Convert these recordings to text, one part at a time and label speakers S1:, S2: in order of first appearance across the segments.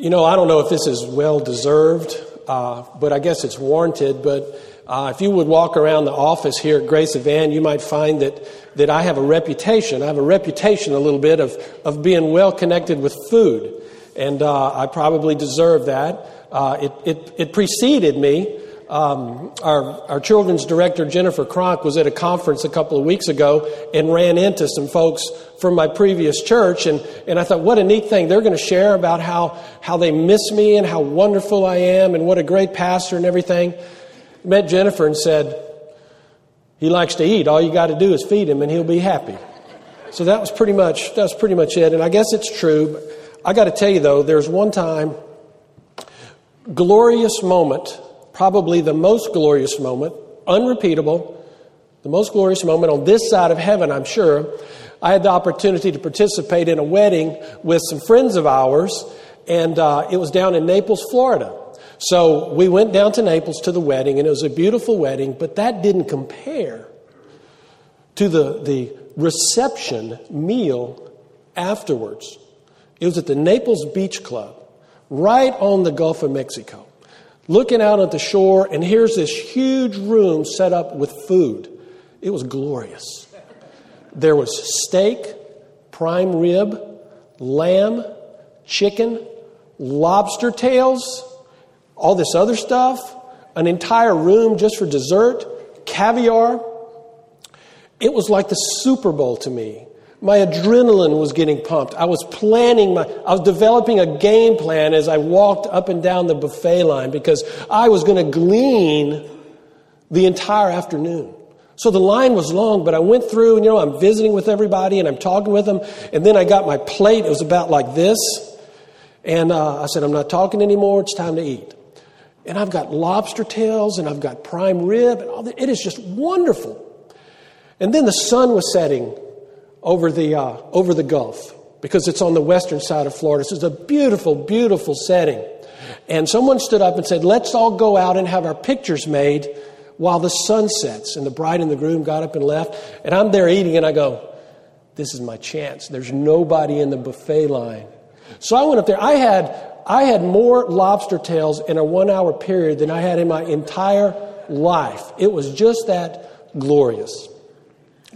S1: You know, I don't know if this is well deserved, uh, but I guess it's warranted. But uh, if you would walk around the office here at Grace Evan, you might find that, that I have a reputation. I have a reputation a little bit of, of being well connected with food. And uh, I probably deserve that. Uh, it, it, it preceded me um, our, our children's director, Jennifer Kronk, was at a conference a couple of weeks ago and ran into some folks from my previous church. And, and I thought, what a neat thing. They're going to share about how, how they miss me and how wonderful I am and what a great pastor and everything. Met Jennifer and said, he likes to eat. All you got to do is feed him and he'll be happy. So that was pretty much, that was pretty much it. And I guess it's true. But I got to tell you though, there's one time, glorious moment probably the most glorious moment, unrepeatable, the most glorious moment on this side of heaven, I'm sure. I had the opportunity to participate in a wedding with some friends of ours, and uh, it was down in Naples, Florida. So we went down to Naples to the wedding, and it was a beautiful wedding, but that didn't compare to the, the reception meal afterwards. It was at the Naples Beach Club, right on the Gulf of Mexico looking out at the shore, and here's this huge room set up with food. It was glorious. There was steak, prime rib, lamb, chicken, lobster tails, all this other stuff, an entire room just for dessert, caviar. It was like the Super Bowl to me. My adrenaline was getting pumped. I was planning my, I was developing a game plan as I walked up and down the buffet line because I was going to glean the entire afternoon. So the line was long, but I went through and, you know, I'm visiting with everybody and I'm talking with them. And then I got my plate. It was about like this. And uh, I said, I'm not talking anymore. It's time to eat. And I've got lobster tails and I've got prime rib and all that. It is just wonderful. And then the sun was setting over the, uh, over the Gulf because it's on the western side of Florida. This is a beautiful, beautiful setting. And someone stood up and said, Let's all go out and have our pictures made while the sun sets. And the bride and the groom got up and left. And I'm there eating, and I go, This is my chance. There's nobody in the buffet line. So I went up there. I had, I had more lobster tails in a one hour period than I had in my entire life. It was just that glorious.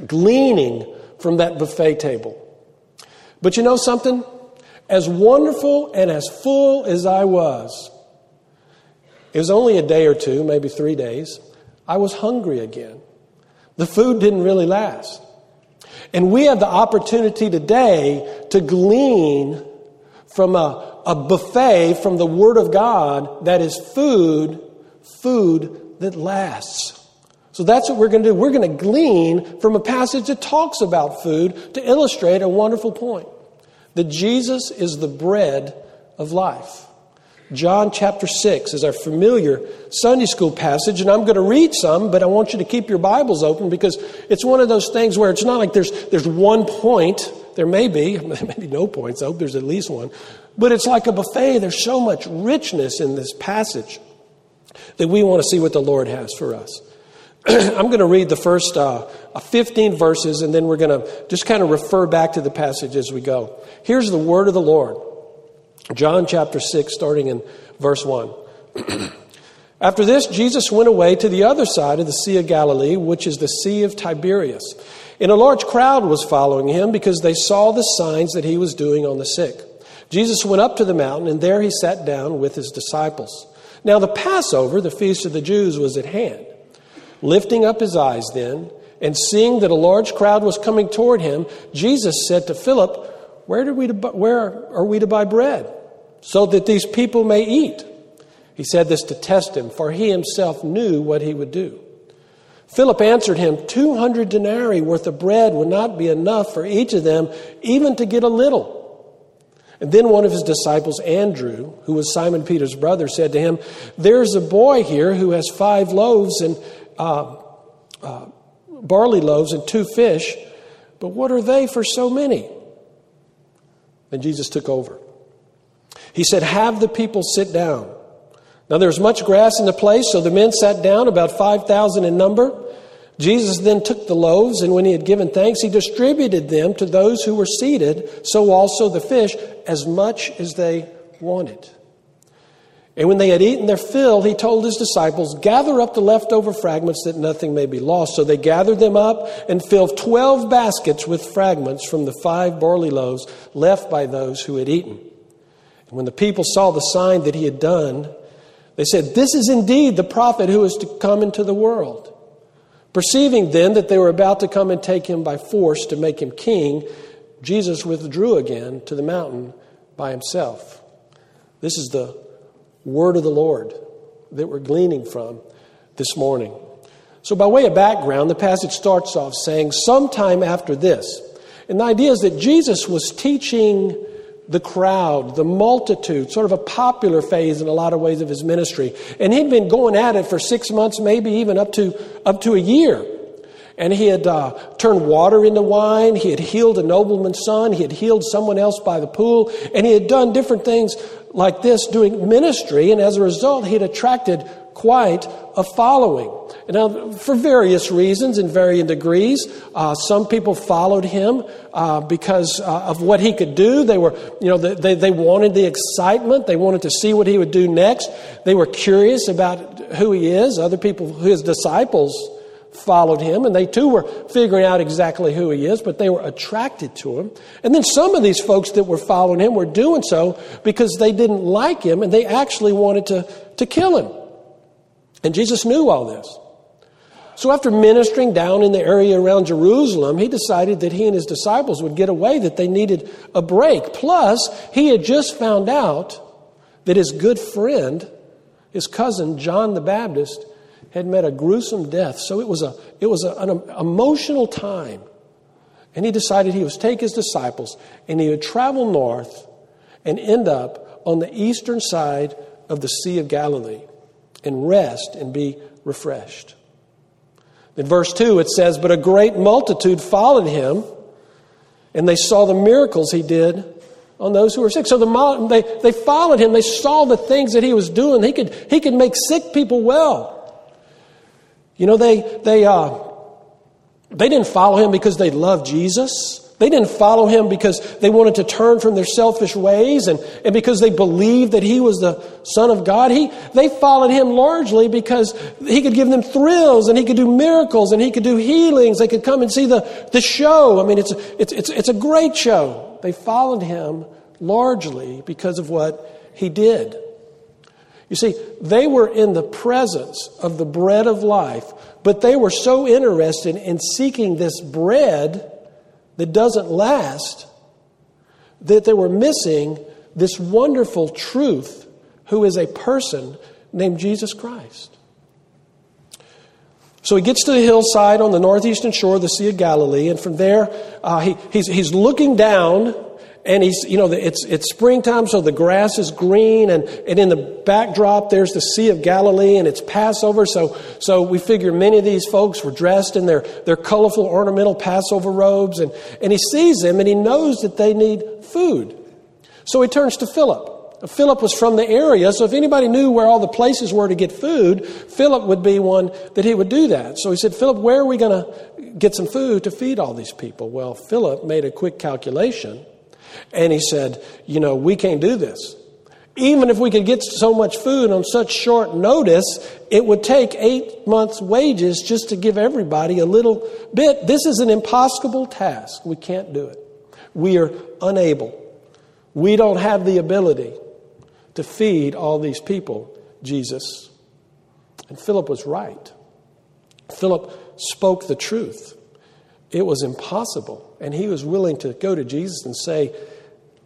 S1: Gleaning from that buffet table. But you know something? As wonderful and as full as I was, it was only a day or two, maybe three days, I was hungry again. The food didn't really last. And we have the opportunity today to glean from a, a buffet from the Word of God that is food, food that lasts. So that's what we're going to do. We're going to glean from a passage that talks about food to illustrate a wonderful point that Jesus is the bread of life. John chapter 6 is our familiar Sunday school passage, and I'm going to read some, but I want you to keep your Bibles open because it's one of those things where it's not like there's, there's one point. There may be, there may be no points. I hope there's at least one. But it's like a buffet. There's so much richness in this passage that we want to see what the Lord has for us. I'm going to read the first uh, 15 verses and then we're going to just kind of refer back to the passage as we go. Here's the word of the Lord John chapter 6, starting in verse 1. After this, Jesus went away to the other side of the Sea of Galilee, which is the Sea of Tiberias. And a large crowd was following him because they saw the signs that he was doing on the sick. Jesus went up to the mountain, and there he sat down with his disciples. Now, the Passover, the feast of the Jews, was at hand. Lifting up his eyes then, and seeing that a large crowd was coming toward him, Jesus said to Philip, Where, did we to, where are we to buy bread so that these people may eat? He said this to test him, for he himself knew what he would do. Philip answered him, 200 denarii worth of bread would not be enough for each of them, even to get a little. And then one of his disciples, Andrew, who was Simon Peter's brother, said to him, There's a boy here who has five loaves and uh, uh, barley loaves and two fish, but what are they for so many? Then Jesus took over. He said, Have the people sit down. Now there was much grass in the place, so the men sat down, about 5,000 in number. Jesus then took the loaves, and when he had given thanks, he distributed them to those who were seated, so also the fish, as much as they wanted. And when they had eaten their fill, he told his disciples, Gather up the leftover fragments that nothing may be lost. So they gathered them up and filled twelve baskets with fragments from the five barley loaves left by those who had eaten. And when the people saw the sign that he had done, they said, This is indeed the prophet who is to come into the world. Perceiving then that they were about to come and take him by force to make him king, Jesus withdrew again to the mountain by himself. This is the word of the Lord that we're gleaning from this morning. So, by way of background, the passage starts off saying, sometime after this. And the idea is that Jesus was teaching the crowd, the multitude, sort of a popular phase in a lot of ways of his ministry. And he'd been going at it for six months, maybe even up to, up to a year. And he had uh, turned water into wine. He had healed a nobleman's son. He had healed someone else by the pool. And he had done different things like this doing ministry. And as a result, he had attracted quite a following. Now, for various reasons in varying degrees, uh, some people followed him uh, because uh, of what he could do. They were, you know, they, they wanted the excitement. They wanted to see what he would do next. They were curious about who he is. Other people, his disciples, followed him, and they too were figuring out exactly who he is, but they were attracted to him. And then some of these folks that were following him were doing so because they didn't like him and they actually wanted to, to kill him. And Jesus knew all this. So after ministering down in the area around Jerusalem, he decided that he and his disciples would get away, that they needed a break. Plus, he had just found out that his good friend, his cousin, John the Baptist, had met a gruesome death. So it was, a, it was a, an emotional time. And he decided he was take his disciples and he would travel north and end up on the eastern side of the Sea of Galilee and rest and be refreshed. In verse 2, it says, But a great multitude followed him, and they saw the miracles he did on those who were sick. So the, they, they followed him. They saw the things that he was doing. He could, he could make sick people well. You know, they, they, uh, they didn't follow him because they loved Jesus. They didn't follow him because they wanted to turn from their selfish ways and, and because they believed that he was the Son of God. He, they followed him largely because he could give them thrills and he could do miracles and he could do healings. They could come and see the, the show. I mean, it's, it's, it's, it's a great show. They followed him largely because of what he did. You see, they were in the presence of the bread of life, but they were so interested in seeking this bread that doesn't last that they were missing this wonderful truth who is a person named Jesus Christ. So he gets to the hillside on the northeastern shore of the Sea of Galilee, and from there, uh, he, he's, he's looking down and he's, you know, it's, it's springtime, so the grass is green, and, and in the backdrop, there's the Sea of Galilee, and it's Passover. So, so we figure many of these folks were dressed in their, their colorful, ornamental Passover robes, and, and he sees them, and he knows that they need food. So he turns to Philip. Philip was from the area, so if anybody knew where all the places were to get food, Philip would be one that he would do that. So he said, Philip, where are we going to get some food to feed all these people? Well, Philip made a quick calculation and he said, You know, we can't do this. Even if we could get so much food on such short notice, it would take eight months' wages just to give everybody a little bit. This is an impossible task. We can't do it. We are unable. We don't have the ability to feed all these people, Jesus. And Philip was right. Philip spoke the truth. It was impossible. And he was willing to go to Jesus and say,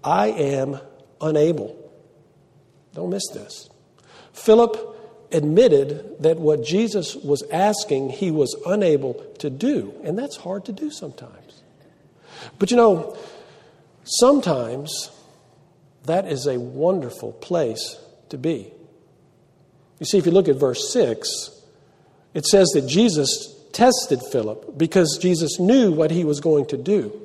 S1: I am unable. Don't miss this. Philip admitted that what Jesus was asking, he was unable to do. And that's hard to do sometimes. But you know, sometimes that is a wonderful place to be. You see, if you look at verse 6, it says that Jesus tested Philip because Jesus knew what he was going to do.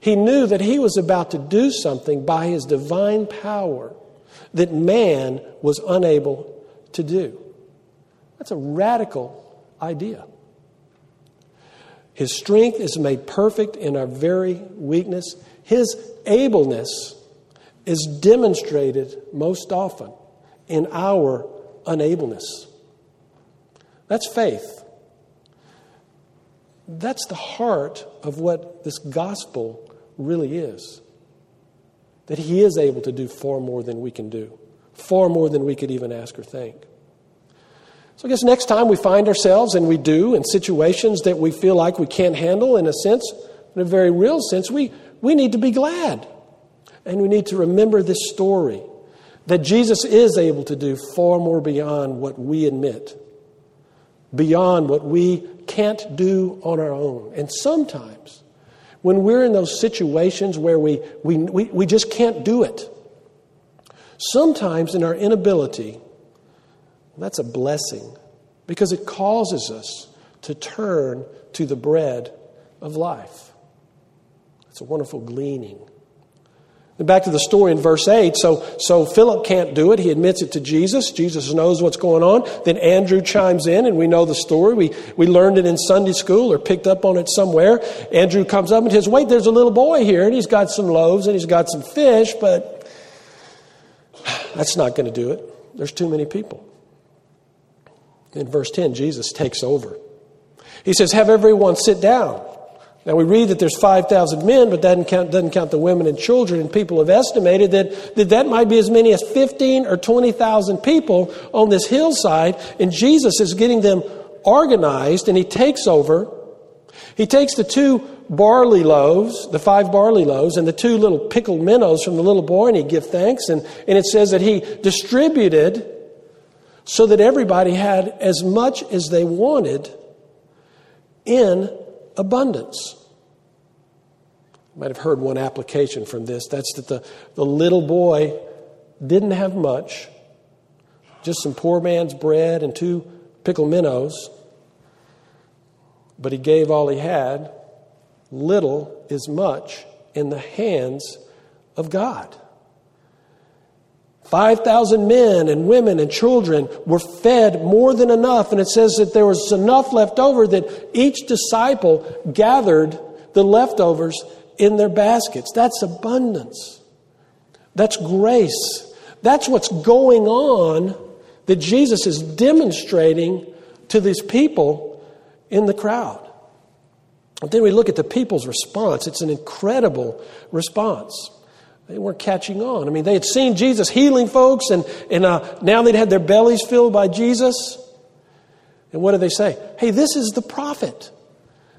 S1: He knew that he was about to do something by his divine power that man was unable to do. That's a radical idea. His strength is made perfect in our very weakness. His ableness is demonstrated most often in our unableness. That's faith. That's the heart of what this gospel really is. That He is able to do far more than we can do, far more than we could even ask or think. So I guess next time we find ourselves, and we do, in situations that we feel like we can't handle, in a sense, in a very real sense, we, we need to be glad. And we need to remember this story that Jesus is able to do far more beyond what we admit, beyond what we can't do on our own. And sometimes, when we're in those situations where we, we, we, we just can't do it, sometimes in our inability, that's a blessing because it causes us to turn to the bread of life. It's a wonderful gleaning. Back to the story in verse 8. So, so Philip can't do it. He admits it to Jesus. Jesus knows what's going on. Then Andrew chimes in, and we know the story. We, we learned it in Sunday school or picked up on it somewhere. Andrew comes up and says, Wait, there's a little boy here, and he's got some loaves and he's got some fish, but that's not going to do it. There's too many people. In verse 10, Jesus takes over. He says, Have everyone sit down. Now we read that there's 5,000 men, but that doesn't count, doesn't count the women and children, and people have estimated that, that that might be as many as 15 or 20,000 people on this hillside, and Jesus is getting them organized, and he takes over. He takes the two barley loaves, the five barley loaves, and the two little pickled minnows from the little boy, and he gives thanks, and, and it says that he distributed so that everybody had as much as they wanted in abundance. Might have heard one application from this. That's that the, the little boy didn't have much, just some poor man's bread and two pickle minnows, but he gave all he had. Little is much in the hands of God. 5,000 men and women and children were fed more than enough. And it says that there was enough left over that each disciple gathered the leftovers in their baskets. That's abundance. That's grace. That's what's going on that Jesus is demonstrating to these people in the crowd. But then we look at the people's response. It's an incredible response. They weren't catching on. I mean, they had seen Jesus healing folks, and, and uh, now they'd had their bellies filled by Jesus. And what do they say? Hey, this is the prophet.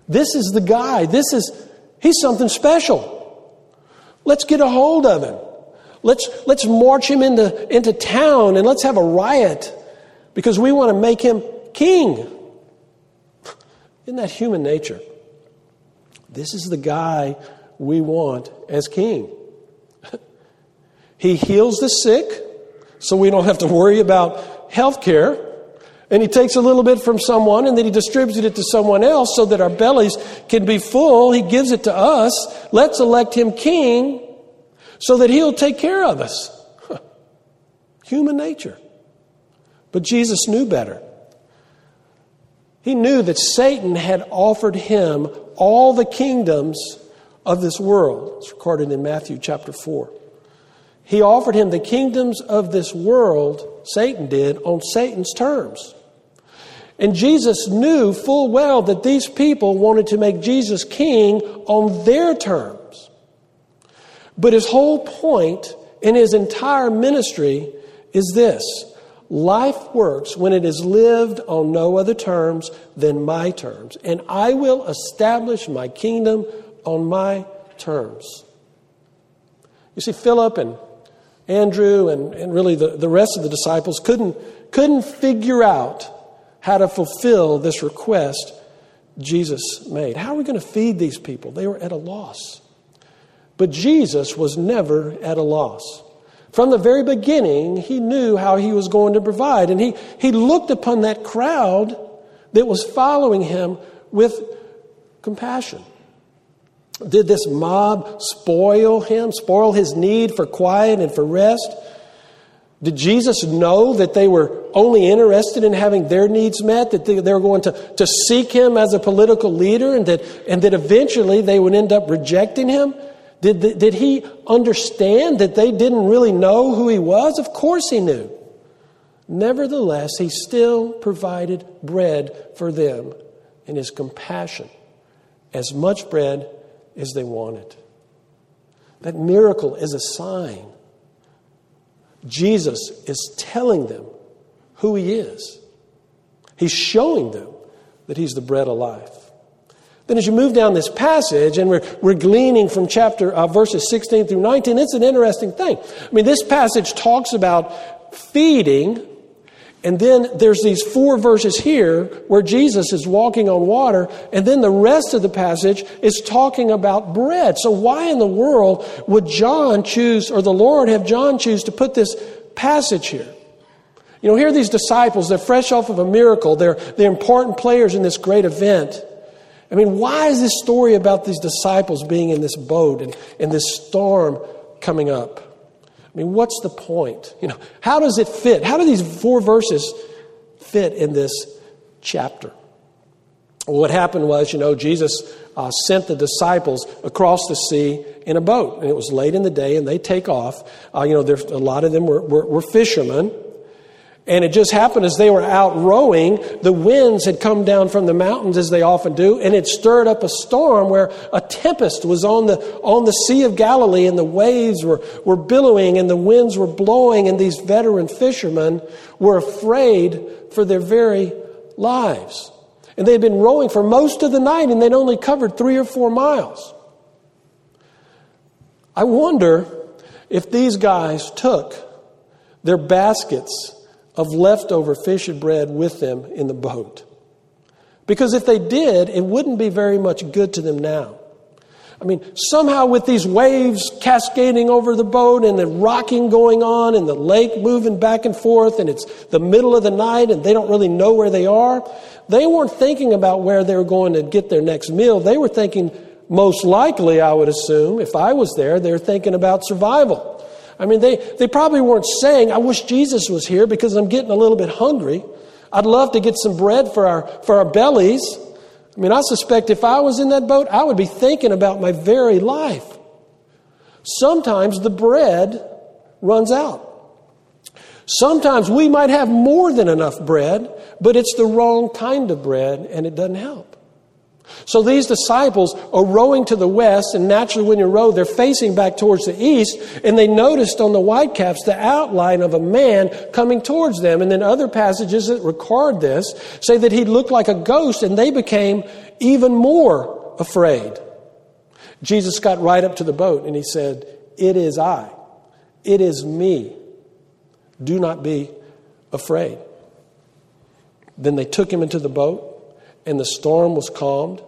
S1: This is the guy. This is, he's something special. Let's get a hold of him. Let's, let's march him into, into town and let's have a riot because we want to make him king. Isn't that human nature? This is the guy we want as king. He heals the sick, so we don't have to worry about health care. And he takes a little bit from someone and then he distributes it to someone else so that our bellies can be full. He gives it to us. Let's elect him king so that he'll take care of us. Human nature. But Jesus knew better. He knew that Satan had offered him all the kingdoms of this world. It's recorded in Matthew chapter 4. He offered him the kingdoms of this world, Satan did, on Satan's terms. And Jesus knew full well that these people wanted to make Jesus king on their terms. But his whole point in his entire ministry is this life works when it is lived on no other terms than my terms, and I will establish my kingdom on my terms. You see, Philip and Andrew and, and really the, the rest of the disciples couldn't, couldn't figure out how to fulfill this request Jesus made. How are we going to feed these people? They were at a loss. But Jesus was never at a loss. From the very beginning, he knew how he was going to provide. And he, he looked upon that crowd that was following him with compassion. Did this mob spoil him, spoil his need for quiet and for rest? Did Jesus know that they were only interested in having their needs met, that they, were going to, to seek him as a political leader, and that, and that eventually they would end up rejecting him? Did, did he understand that they didn't really know who he was? Of course he knew. Nevertheless, he still provided bread for them in his compassion, as much bread as they wanted. That miracle is a sign. Jesus is telling them who he is. He's showing them that he's the bread of life. Then, as you move down this passage, and we're, we're gleaning from chapter uh, verses 16 through 19, it's an interesting thing. I mean, this passage talks about feeding, and then there's these four verses here where Jesus is walking on water, and then the rest of the passage is talking about bread. So, why in the world would John choose, or the Lord have John choose to put this passage here? You know, here are these disciples, they're fresh off of a miracle, they're, they're important players in this great event. I mean, why is this story about these disciples being in this boat and, and this storm coming up? I mean, what's the point? You know, how does it fit? How do these four verses fit in this chapter? Well, what happened was, you know, Jesus uh, sent the disciples across the sea in a boat, and it was late in the day, and they take off. Uh, you know, there's a lot of them were, were, were fishermen. And it just happened as they were out rowing, the winds had come down from the mountains as they often do, and it stirred up a storm where a tempest was on the, on the Sea of Galilee, and the waves were, were billowing, and the winds were blowing, and these veteran fishermen were afraid for their very lives. And they had been rowing for most of the night, and they'd only covered three or four miles. I wonder if these guys took their baskets of leftover fish and bread with them in the boat. Because if they did, it wouldn't be very much good to them now. I mean, somehow with these waves cascading over the boat and the rocking going on and the lake moving back and forth and it's the middle of the night and they don't really know where they are, they weren't thinking about where they were going to get their next meal. They were thinking, most likely, I would assume, if I was there, they're thinking about survival. I mean, they, they probably weren't saying, I wish Jesus was here because I'm getting a little bit hungry. I'd love to get some bread for our, for our bellies. I mean, I suspect if I was in that boat, I would be thinking about my very life. Sometimes the bread runs out. Sometimes we might have more than enough bread, but it's the wrong kind of bread and it doesn't help. So these disciples are rowing to the west, and naturally, when you row, they're facing back towards the east, and they noticed on the whitecaps the outline of a man coming towards them. And then other passages that record this say that he looked like a ghost, and they became even more afraid. Jesus got right up to the boat and he said, It is I. It is me. Do not be afraid. Then they took him into the boat and the storm was calmed.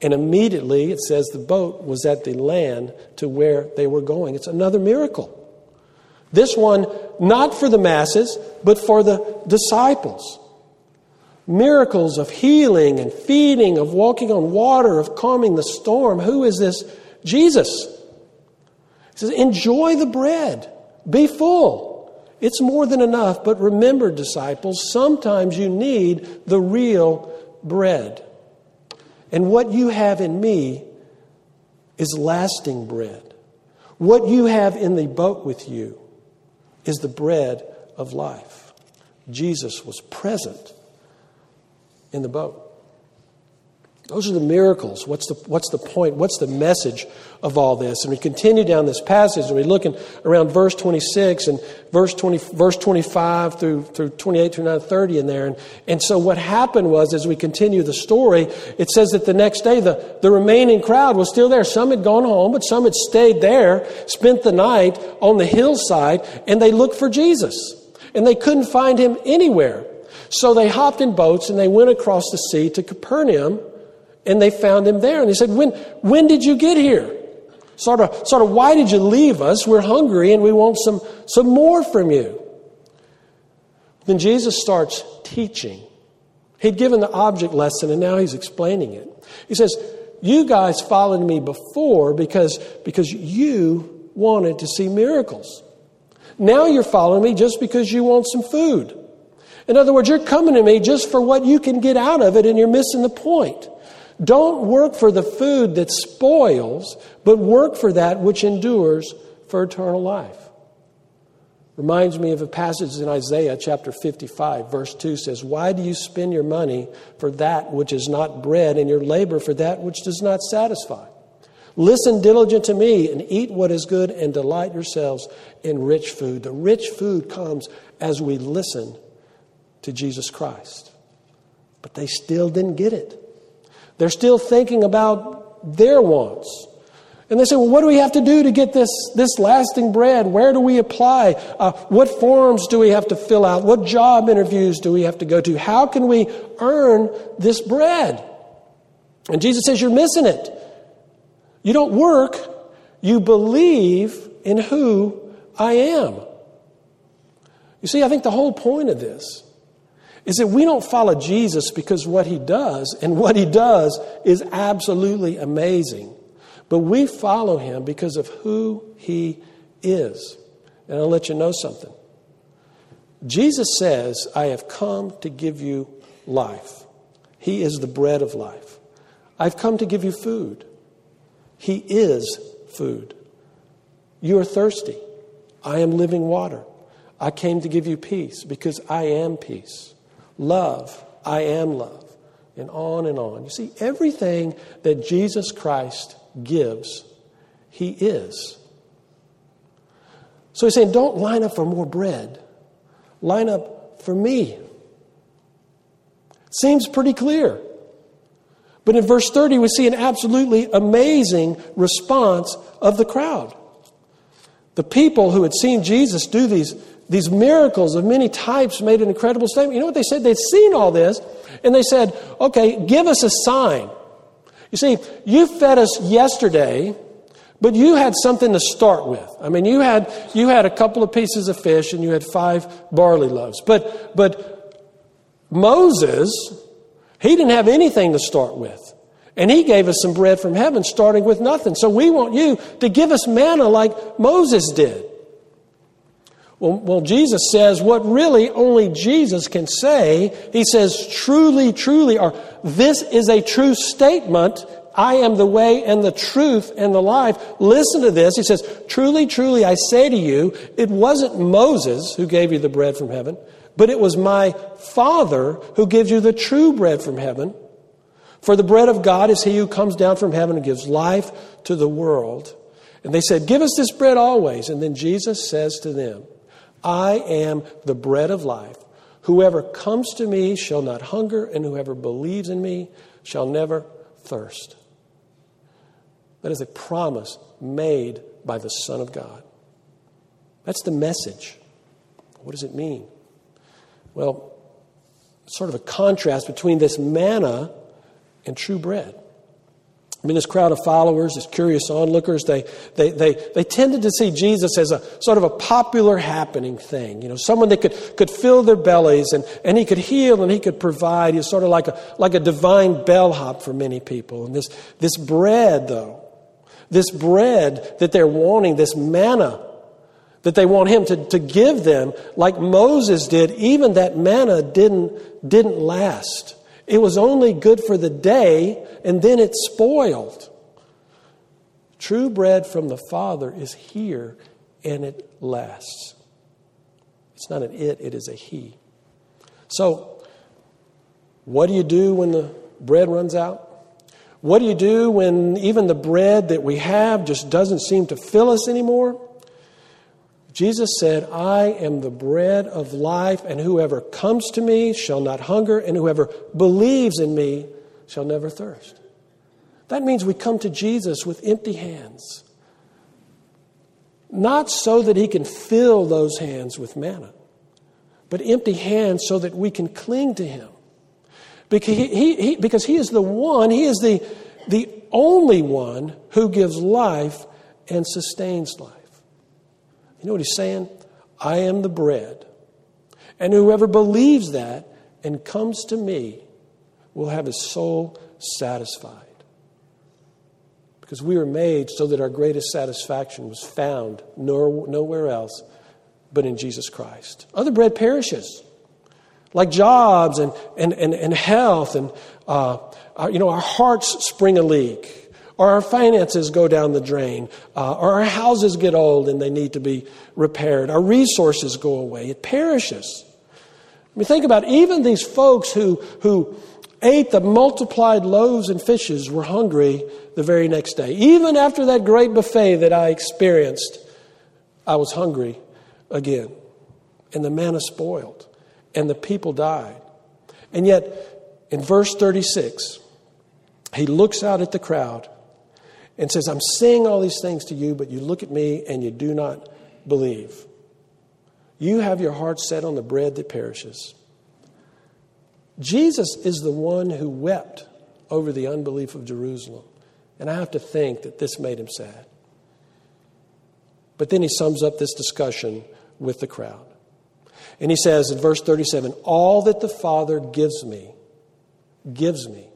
S1: And immediately, it says the boat was at the land to where they were going. It's another miracle. This one, not for the masses, but for the disciples. Miracles of healing and feeding, of walking on water, of calming the storm. Who is this? Jesus. He says, Enjoy the bread, be full. It's more than enough, but remember, disciples, sometimes you need the real bread. And what you have in me is lasting bread. What you have in the boat with you is the bread of life. Jesus was present in the boat. Those are the miracles. What's the, what's the point? What's the message of all this? And we continue down this passage and we're looking around verse 26 and verse 20, verse 25 through, through 28 through 9, 30 in there. And, and so what happened was as we continue the story, it says that the next day the, the remaining crowd was still there. Some had gone home, but some had stayed there, spent the night on the hillside, and they looked for Jesus. And they couldn't find him anywhere. So they hopped in boats and they went across the sea to Capernaum and they found him there. And they said, When, when did you get here? Sort of, sort of, why did you leave us? We're hungry and we want some, some more from you. Then Jesus starts teaching. He'd given the object lesson and now he's explaining it. He says, You guys followed me before because, because you wanted to see miracles. Now you're following me just because you want some food. In other words, you're coming to me just for what you can get out of it and you're missing the point. Don't work for the food that spoils, but work for that which endures for eternal life. Reminds me of a passage in Isaiah chapter 55, verse 2 says, Why do you spend your money for that which is not bread, and your labor for that which does not satisfy? Listen diligent to me and eat what is good and delight yourselves in rich food. The rich food comes as we listen to Jesus Christ. But they still didn't get it. They're still thinking about their wants. And they say, well, what do we have to do to get this, this lasting bread? Where do we apply? Uh, what forms do we have to fill out? What job interviews do we have to go to? How can we earn this bread? And Jesus says, You're missing it. You don't work, you believe in who I am. You see, I think the whole point of this is that we don't follow Jesus because what he does, and what he does is absolutely amazing. But we follow him because of who he is. And I'll let you know something. Jesus says, I have come to give you life. He is the bread of life. I've come to give you food. He is food. You are thirsty. I am living water. I came to give you peace because I am peace. Love. I am love. And on and on. You see, everything that Jesus Christ gives, He is. So he's saying, don't line up for more bread, line up for me. Seems pretty clear. But in verse 30, we see an absolutely amazing response of the crowd. The people who had seen Jesus do these, these miracles of many types made an incredible statement. You know what they said? They'd seen all this, and they said, Okay, give us a sign. You see, you fed us yesterday, but you had something to start with. I mean, you had, you had a couple of pieces of fish and you had five barley loaves. But, but Moses, he didn't have anything to start with. And he gave us some bread from heaven, starting with nothing. So we want you to give us manna like Moses did. Well, well, Jesus says what really only Jesus can say. He says, truly, truly, or this is a true statement. I am the way and the truth and the life. Listen to this. He says, truly, truly, I say to you, it wasn't Moses who gave you the bread from heaven, but it was my Father who gives you the true bread from heaven. For the bread of God is he who comes down from heaven and gives life to the world. And they said, Give us this bread always. And then Jesus says to them, I am the bread of life. Whoever comes to me shall not hunger, and whoever believes in me shall never thirst. That is a promise made by the Son of God. That's the message. What does it mean? Well, sort of a contrast between this manna and true bread. I mean, this crowd of followers, this curious onlookers, they, they, they, they tended to see Jesus as a sort of a popular happening thing. You know, someone that could, could fill their bellies and, and he could heal and he could provide. He's sort of like a, like a divine bellhop for many people. And this, this bread, though, this bread that they're wanting, this manna that they want him to, to give them, like Moses did, even that manna didn't, didn't last. It was only good for the day, and then it spoiled. True bread from the Father is here, and it lasts. It's not an it, it is a he. So, what do you do when the bread runs out? What do you do when even the bread that we have just doesn't seem to fill us anymore? Jesus said, I am the bread of life, and whoever comes to me shall not hunger, and whoever believes in me shall never thirst. That means we come to Jesus with empty hands. Not so that he can fill those hands with manna, but empty hands so that we can cling to him. Because he, he, he, because he is the one, he is the, the only one who gives life and sustains life. You know what he's saying? I am the bread. And whoever believes that and comes to me will have his soul satisfied. Because we were made so that our greatest satisfaction was found nowhere else but in Jesus Christ. Other bread perishes, like jobs and, and, and, and health, and uh, our, you know, our hearts spring a leak, or our finances go down the drain, uh, or our houses get old and they need to be repaired, our resources go away. It perishes. I mean, think about it. even these folks who, who ate the multiplied loaves and fishes were hungry the very next day. Even after that great buffet that I experienced, I was hungry again. And the manna spoiled, and the people died. And yet, in verse 36, he looks out at the crowd and says, I'm saying all these things to you, but you look at me and you do not believe. You have your heart set on the bread that perishes. Jesus is the one who wept over the unbelief of Jerusalem. And I have to think that this made him sad. But then he sums up this discussion with the crowd. And he says in verse 37 All that the Father gives me, gives me,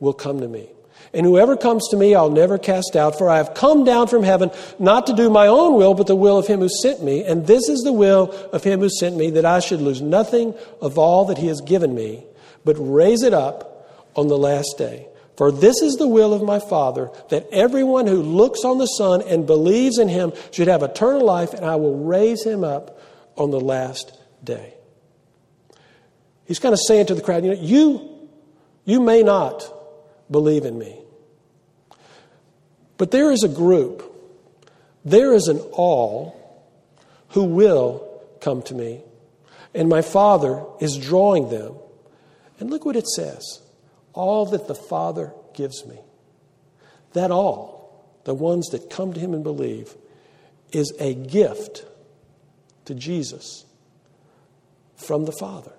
S1: will come to me. And whoever comes to me, I'll never cast out, for I have come down from heaven not to do my own will, but the will of him who sent me. And this is the will of him who sent me, that I should lose nothing of all that he has given me, but raise it up on the last day. For this is the will of my Father, that everyone who looks on the Son and believes in him should have eternal life, and I will raise him up on the last day. He's kind of saying to the crowd, you know, you, you may not believe in me. But there is a group, there is an all who will come to me, and my Father is drawing them. And look what it says all that the Father gives me. That all, the ones that come to Him and believe, is a gift to Jesus from the Father.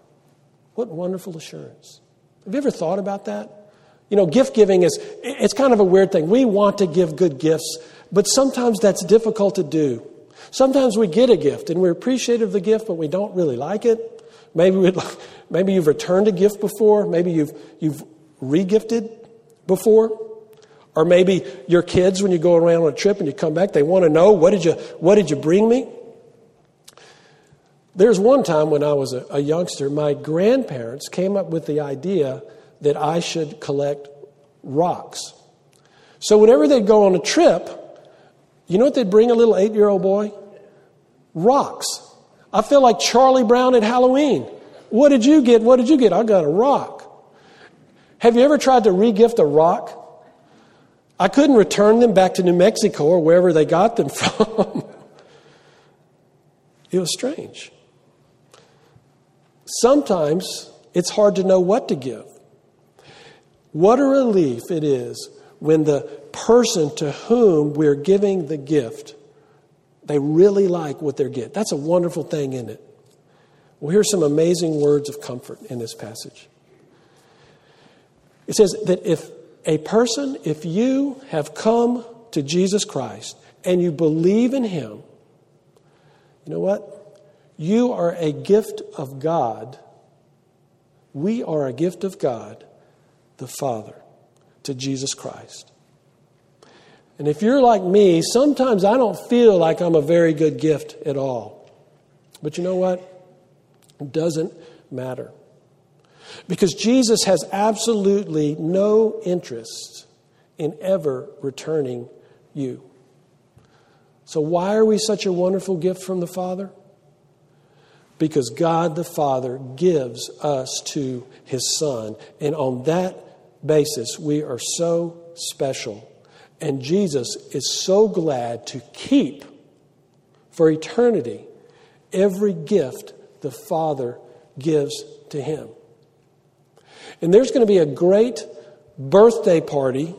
S1: What wonderful assurance. Have you ever thought about that? You know, gift giving is, it's kind of a weird thing. We want to give good gifts, but sometimes that's difficult to do. Sometimes we get a gift and we're appreciative of the gift, but we don't really like it. Maybe, we maybe you've returned a gift before. Maybe you've, you've regifted before. Or maybe your kids, when you go around on a trip and you come back, they want to know, what did you, what did you bring me? There's one time when I was a, a youngster, my grandparents came up with the idea that I should collect rocks. So whenever they'd go on a trip, you know what they'd bring a little eight year old boy? Rocks. I feel like Charlie Brown at Halloween. What did you get? What did you get? I got a rock. Have you ever tried to regift a rock? I couldn't return them back to New Mexico or wherever they got them from. it was strange. Sometimes it's hard to know what to give. What a relief it is when the person to whom we're giving the gift, they really like what they're getting. That's a wonderful thing, isn't it? Well, here's some amazing words of comfort in this passage. It says that if a person, if you have come to Jesus Christ and you believe in Him, you know what? You are a gift of God. We are a gift of God, the Father, to Jesus Christ. And if you're like me, sometimes I don't feel like I'm a very good gift at all. But you know what? It doesn't matter. Because Jesus has absolutely no interest in ever returning you. So, why are we such a wonderful gift from the Father? because God the Father gives us to His Son. And on that basis, we are so special. And Jesus is so glad to keep for eternity every gift the Father gives to Him. And there's going to be a great birthday party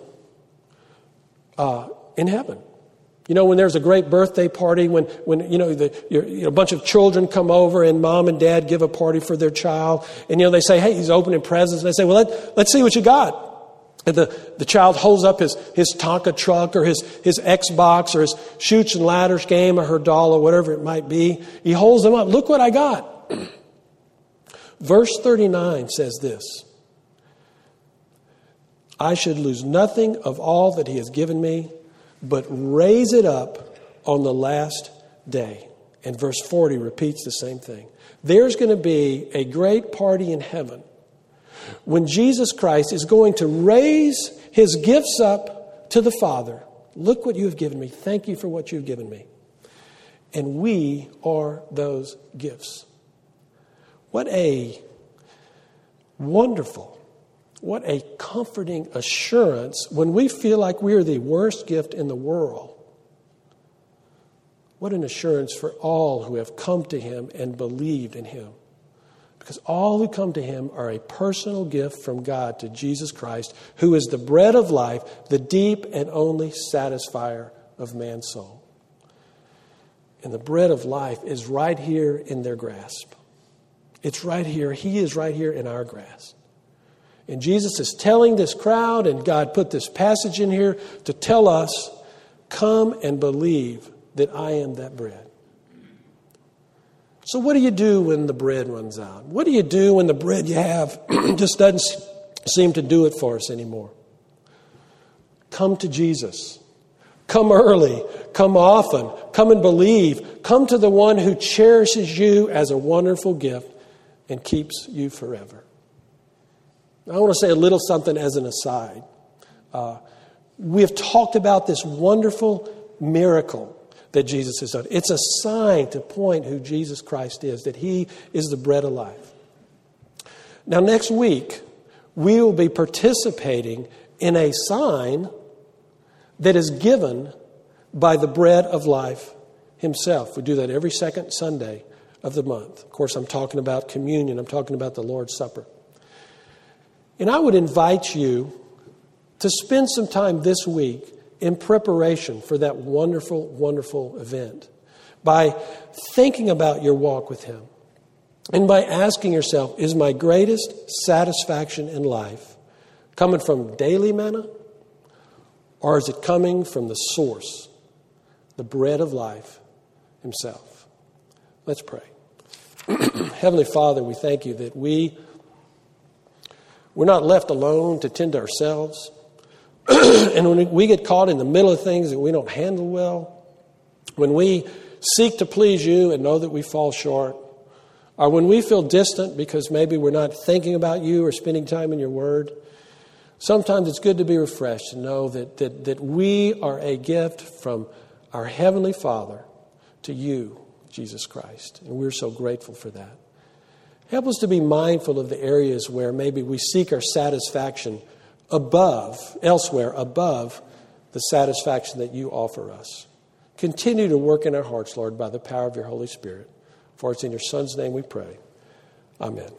S1: uh, in heaven. You know, when there's a great birthday party, when, when you know, the, you know, a bunch of children come over and mom and dad give a party for their child, and, you know, they say, hey, he's opening presents. And they say, well, let, let's see what you got. And the, the child holds up his, his Tonka truck or his, his Xbox or his Chutes and Ladders game or her doll or whatever it might be. He holds them up. Look what I got. Verse 39 says this I should lose nothing of all that he has given me but raise it up on the last day. And verse 40 repeats the same thing. There's going to be a great party in heaven when Jesus Christ is going to raise his gifts up to the Father. Look what you have given me. Thank you for what you've given me. And we are those gifts. What a wonderful, what a comforting assurance when we feel like we are the worst gift in the world. What an assurance for all who have come to Him and believed in Him. Because all who come to Him are a personal gift from God to Jesus Christ, who is the bread of life, the deep and only satisfier of man's soul. And the bread of life is right here in their grasp. It's right here. He is right here in our grasp. And Jesus is telling this crowd, and God put this passage in here to tell us come and believe that I am that bread. So, what do you do when the bread runs out? What do you do when the bread you have just doesn't seem to do it for us anymore? Come to Jesus. Come early. Come often. Come and believe. Come to the one who cherishes you as a wonderful gift and keeps you forever. I want to say a little something as an aside. Uh, we have talked about this wonderful miracle that Jesus has done. It's a sign to point who Jesus Christ is, that He is the bread of life. Now, next week, we will be participating in a sign that is given by the bread of life Himself. We do that every second Sunday of the month. Of course, I'm talking about communion, I'm talking about the Lord's Supper. And I would invite you to spend some time this week in preparation for that wonderful, wonderful event by thinking about your walk with Him and by asking yourself, is my greatest satisfaction in life coming from daily manna or is it coming from the source, the bread of life Himself? Let's pray. Heavenly Father, we thank you that we, we're not left alone to tend to ourselves. and when we get caught in the middle of things that we don't handle well, when we seek to please you and know that we fall short, or when we feel distant because maybe we're not thinking about you or spending time in your word, sometimes it's good to be refreshed and know that, that, that we are a gift from our Heavenly Father to you, Jesus Christ. And we're so grateful for that. Help us to be mindful of the areas where maybe we seek our satisfaction above, elsewhere, above the satisfaction that you offer us. Continue to work in our hearts, Lord, by the power of your Holy Spirit. For it's in your Son's name we pray. Amen.